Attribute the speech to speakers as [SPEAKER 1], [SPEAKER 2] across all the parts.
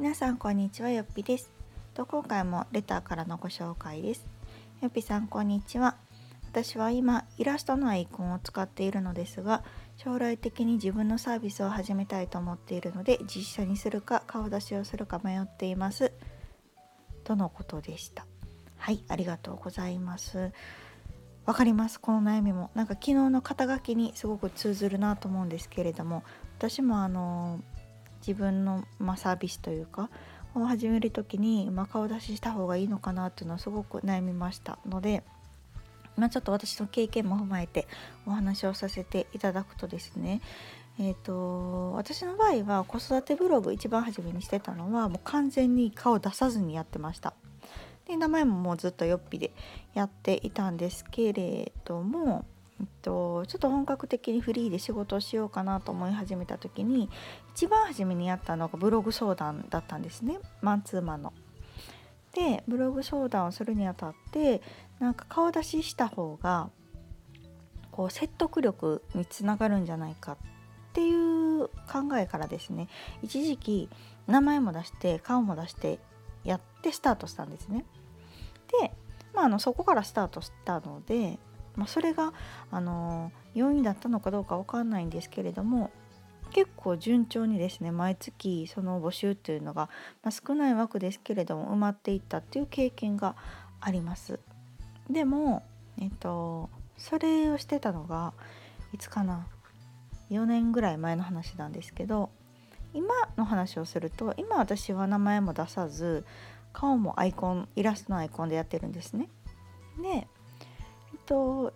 [SPEAKER 1] 皆さんこんにちはよっぴです。と今回もレターからのご紹介です。よっぴさんこんにちは。私は今イラストのアイコンを使っているのですが将来的に自分のサービスを始めたいと思っているので実写にするか顔出しをするか迷っています。とのことでした。はいありがとうございます。わかります？この悩みも。なんか昨日の肩書きにすごく通ずるなと思うんですけれども私もあの自分の、まあ、サービスというかを始める時に、まあ、顔出しした方がいいのかなっていうのはすごく悩みました。ので、まあ、ちょっと私の経験も踏まえてお話をさせていただくとですねえーと、私の場合は子育てブログ一番初めにしてたのはもう完全に顔出さずにやってました。で名前ももうずっとよっぴでやっていたんですけれどもえっと、ちょっと本格的にフリーで仕事をしようかなと思い始めた時に一番初めにやったのがブログ相談だったんですねマンツーマンの。でブログ相談をするにあたってなんか顔出しした方がこう説得力につながるんじゃないかっていう考えからですね一時期名前も出して顔も出してやってスタートしたんですね。で、まあ、あのそこからスタートしたのでまあ、それがあの要因だったのかどうか分かんないんですけれども結構順調にですね毎月その募集っていうのが、まあ、少ない枠ですけれども埋まっていったっていう経験があります。でも、えっと、それをしてたのがいつかな4年ぐらい前の話なんですけど今の話をすると今私は名前も出さず顔もアイコンイラストのアイコンでやってるんですね。でと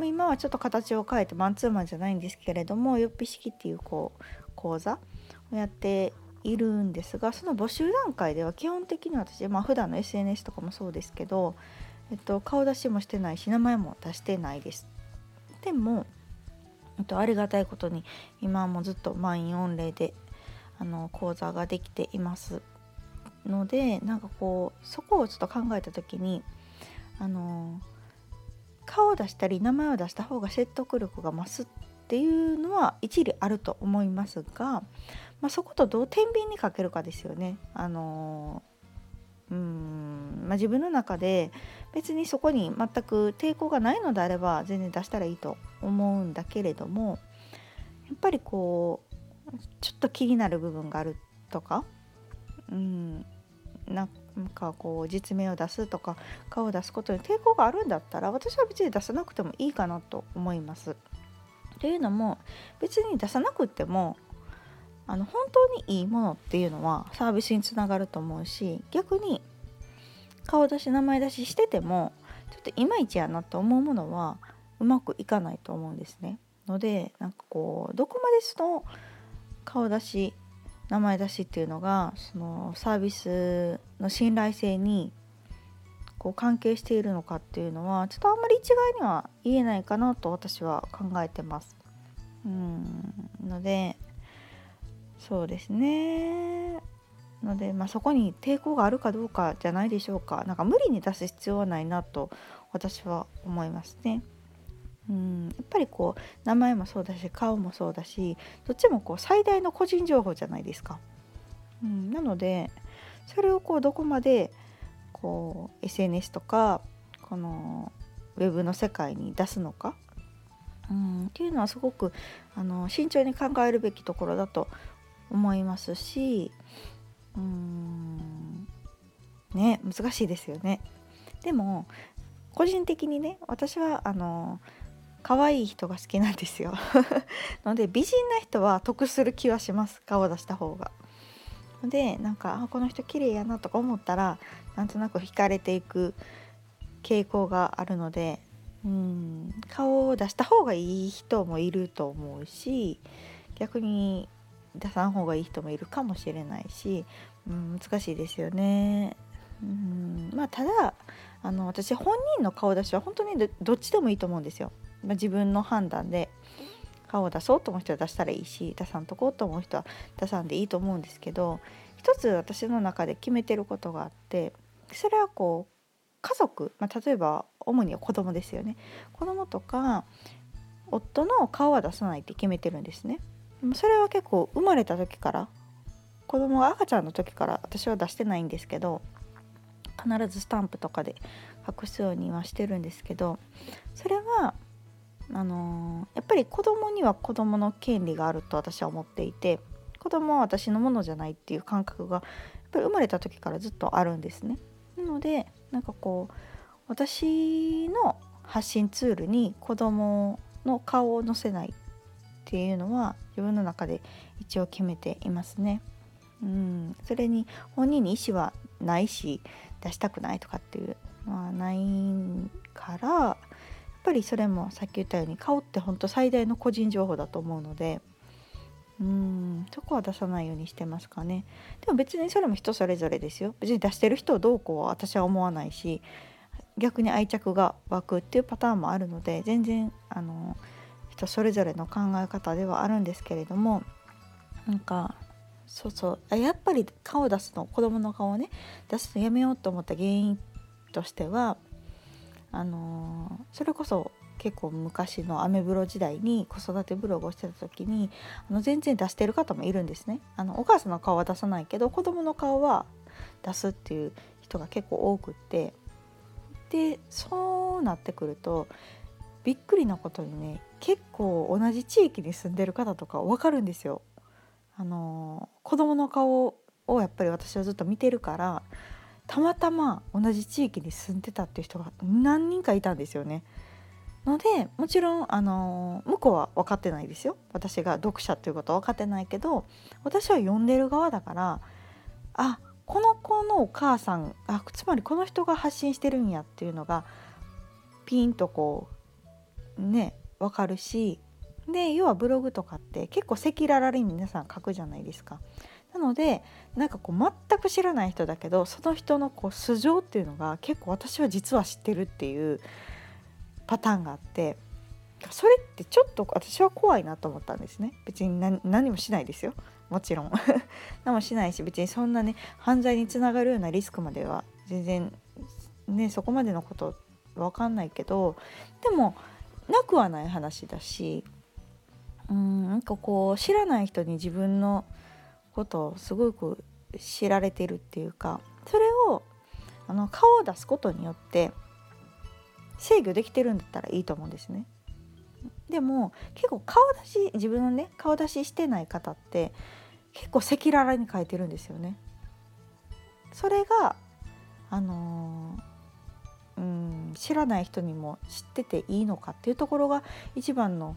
[SPEAKER 1] 今はちょっと形を変えてマンツーマンじゃないんですけれどもよっぴ式っていうこう講座をやっているんですがその募集段階では基本的に私まあ普段の SNS とかもそうですけど、えっと、顔出しもしてないし名前も出してないです。でも、えっと、ありがたいことに今もずっと満員御礼であの講座ができていますのでなんかこうそこをちょっと考えた時にあの顔を出したり名前を出した方が説得力が増すっていうのは一理あると思いますが、まあ、そことどう天秤にかけるかですよね。あのうんまあ、自分の中で別にそこに全く抵抗がないのであれば全然出したらいいと思うんだけれどもやっぱりこうちょっと気になる部分があるとか、うん、なんなんかこう実名を出すとか顔を出すことに抵抗があるんだったら私は別に出さなくてもいいかなと思います。というのも別に出さなくてもあの本当にいいものっていうのはサービスにつながると思うし逆に顔出し名前出ししててもちょっといまいちやなと思うものはうまくいかないと思うんですね。のでなんかこうどこまでその顔出し名前出しっていうのがそのサービスの信頼性にこう関係しているのかっていうのはちょっとあんまり一概には言えないかなと私は考えてます。うんのでそうですねので、まあ、そこに抵抗があるかどうかじゃないでしょうかなんか無理に出す必要はないなと私は思いますね。うん。やっぱりこう名前もそうだし顔もそうだしどっちもこう最大の個人情報じゃないですか。うん、なのでそれをこうどこまでこう SNS とかこのウェブの世界に出すのか、うん、っていうのはすごくあの慎重に考えるべきところだと思いますしうん。ね難しいですよね。でも個人的にね私はあの可愛い人が好きなんですよ ので美人な人は得する気はします顔出した方が。でなんかあこの人綺麗やなとか思ったらなんとなく惹かれていく傾向があるのでうん顔を出した方がいい人もいると思うし逆に出さん方がいい人もいるかもしれないし、うん、難しいですよね。うんまあただあの私本人の顔出しは本当にどっちでもいいと思うんですよ。まあ、自分の判断で顔を出そうと思う人は出したらいいし出さんとこうと思う人は出さんでいいと思うんですけど一つ私の中で決めてることがあってそれはこう家族、まあ、例えば主には子供ですよね。子供とか夫の顔は出さないって決めてるんですね。それは結構生まれた時から子供が赤ちゃんの時から私は出してないんですけど必ずスタンプとかで隠すようにはしてるんですけどそれはあのー、やっぱり子供には子供の権利があると私は思っていて子供は私のものじゃないっていう感覚がやっぱり生まれた時からずっとあるんですね。なのでなんかこう私の発信ツールに子供の顔を載せないっていうのは自分の中で一応決めていますね。うん、それに本人に意思はないし出したくないとかっていうのはないからぱりそれもさっき言ったように顔って本当最大の個人情報だと思うのでうんそこは出さないようにしてますかね。でも別にそれも人それぞれですよ。別に出してる人をどうこう私は思わないし逆に愛着が湧くっていうパターンもあるので全然あの人それぞれの考え方ではあるんですけれどもなんかそうそう。やっぱり顔出すの子供の顔をね出すのやめようと思った原因としてはあのそれこそ結構昔のアメブロ時代に子育てブログをしてた時にあの全然出してる方もいるんですねあのお母さんの顔は出さないけど子供の顔は出すっていう人が結構多くってでそうなってくるとびっくりなことにね結構同じ地域に住んでる方とか分かるんですよ。あの子供の顔をやっぱり私はずっと見てるからたまたま同じ地域に住んでたっていう人が何人かいたんですよね。のでもちろんあの向こうは分かってないですよ私が読者っていうことは分かってないけど私は読んでる側だからあこの子のお母さんあつまりこの人が発信してるんやっていうのがピンとこうね分かるしで要はブログとかって結構赤裸々に皆さん書くじゃないですか。なのでなんかこう全く知らない人だけどその人のこう素性っていうのが結構私は実は知ってるっていうパターンがあってそれってちょっと私は怖いなと思ったんですね。別に何もしないですよ。もちろん。何もしないし別にそんなね犯罪につながるようなリスクまでは全然ねそこまでのこと分かんないけどでもなくはない話だしうんなんかこう知らない人に自分のことをすごく知られてるっていうかそれをあの顔を出すことによって制御できてるんだったらいいと思うんですね。でも結構顔出し自分のね顔出ししてない方って結構赤裸々に書いてるんですよね。それがあのー、うん知らない人にも知ってていいのかっていうところが一番の、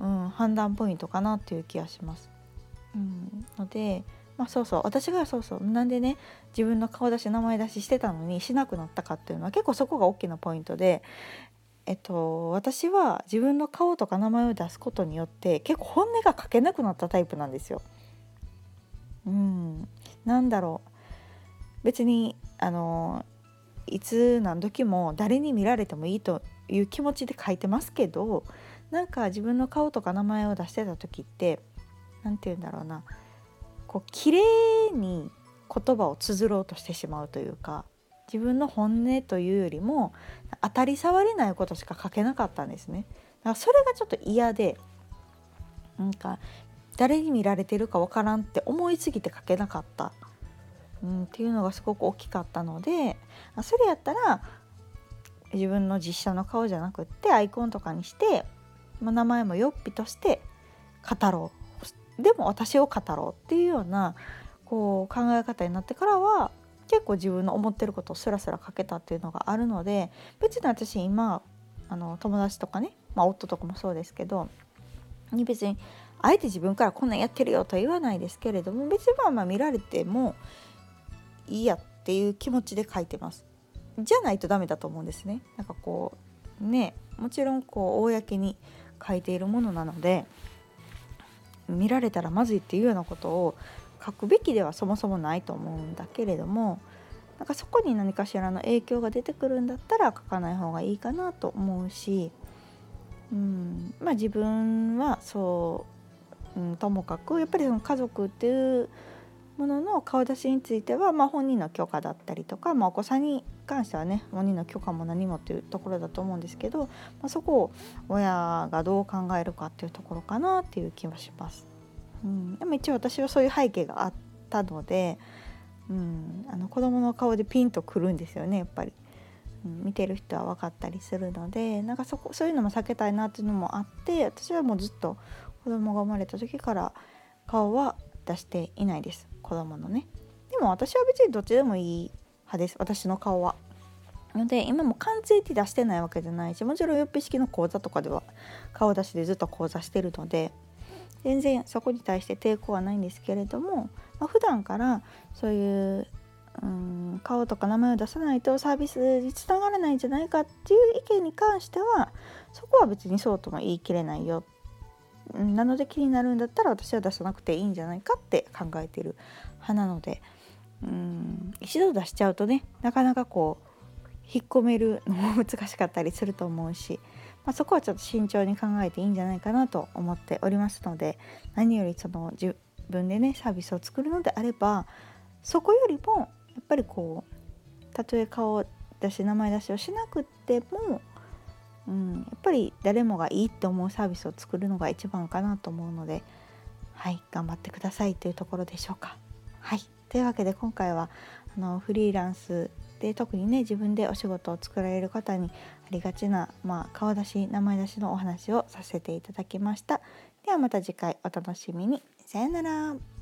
[SPEAKER 1] うん、判断ポイントかなっていう気がします。うん、のでまあそうそう私がそうそうなんでね自分の顔出し名前出ししてたのにしなくなったかっていうのは結構そこが大きなポイントでえっと私は自分の顔とか名前を出すことによって結構本音が書けなくなったタイプなんですよ。うん、なんだろう。別にあのいつ何時も誰に見られてもいいという気持ちで書いてますけどなんか自分の顔とか名前を出してた時って何て言うんだろうなこう綺麗に言葉を綴ろうとしてしまうというか自分の本音というよりも当たり障りないことしか書けなかったんですね。だからそれがちょっと嫌でなんか誰に見られてるかわからんって思いすぎて書けなかった、うん、っていうのがすごく大きかったのでそれやったら自分の実写の顔じゃなくってアイコンとかにして、まあ、名前もよっぴとして語ろうでも私を語ろうっていうようなこう考え方になってからは結構自分の思ってることをスラスラ書けたっていうのがあるので別に私今あの友達とかね、まあ、夫とかもそうですけどに別にあえて自分からこんなんやってるよとは言わないですけれども別にまあまあ見られてもいいやっていう気持ちで書いてます。じゃないとダメだと思うんですね。なんかこうねもちろんこう公に書いているものなので見られたらまずいっていうようなことを書くべきではそもそもないと思うんだけれどもなんかそこに何かしらの影響が出てくるんだったら書かない方がいいかなと思うし、うんまあ、自分はそう、うん、ともかくやっぱりその家族っていうものの顔出しについては、まあ、本人の許可だったりとか、まあ、お子さんに関してはね本人の許可も何もっていうところだと思うんですけど、まあ、そこを親がどう考えるかっていうところかなっていう気はします。うん、でも一応私はそういう背景があっったので、うん、あの子供の顔でピンとくるんですよねやっぱり。うん、見てる人は分かったりするのでなんかそこそういうのも避けたいなっていうのもあって私はもうずっと子供が生まれた時から顔は出していないです子供のね。でも私は別にどっちでもいい派です私の顔は。ので今も完全に出してないわけじゃないしもちろんよっぴ式の講座とかでは顔出しでずっと講座してるので全然そこに対して抵抗はないんですけれども、まあ、普段からそういううん顔とか名前を出さないとサービスにつながらないんじゃないかっていう意見に関してはそこは別にそうとも言い切れないよなので気になるんだったら私は出さなくていいんじゃないかって考えてる派なのでうん一度出しちゃうとねなかなかこう引っ込めるのも難しかったりすると思うし、まあ、そこはちょっと慎重に考えていいんじゃないかなと思っておりますので何よりその自分でねサービスを作るのであればそこよりもやっぱりこうたとえ顔出し名前出しをしなくても、うん、やっぱり誰もがいいって思うサービスを作るのが一番かなと思うのではい頑張ってくださいというところでしょうか。はいというわけで今回はあのフリーランスで特にね自分でお仕事を作られる方にありがちな、まあ、顔出し名前出しのお話をさせていただきました。ではまた次回お楽しみに。さよなら。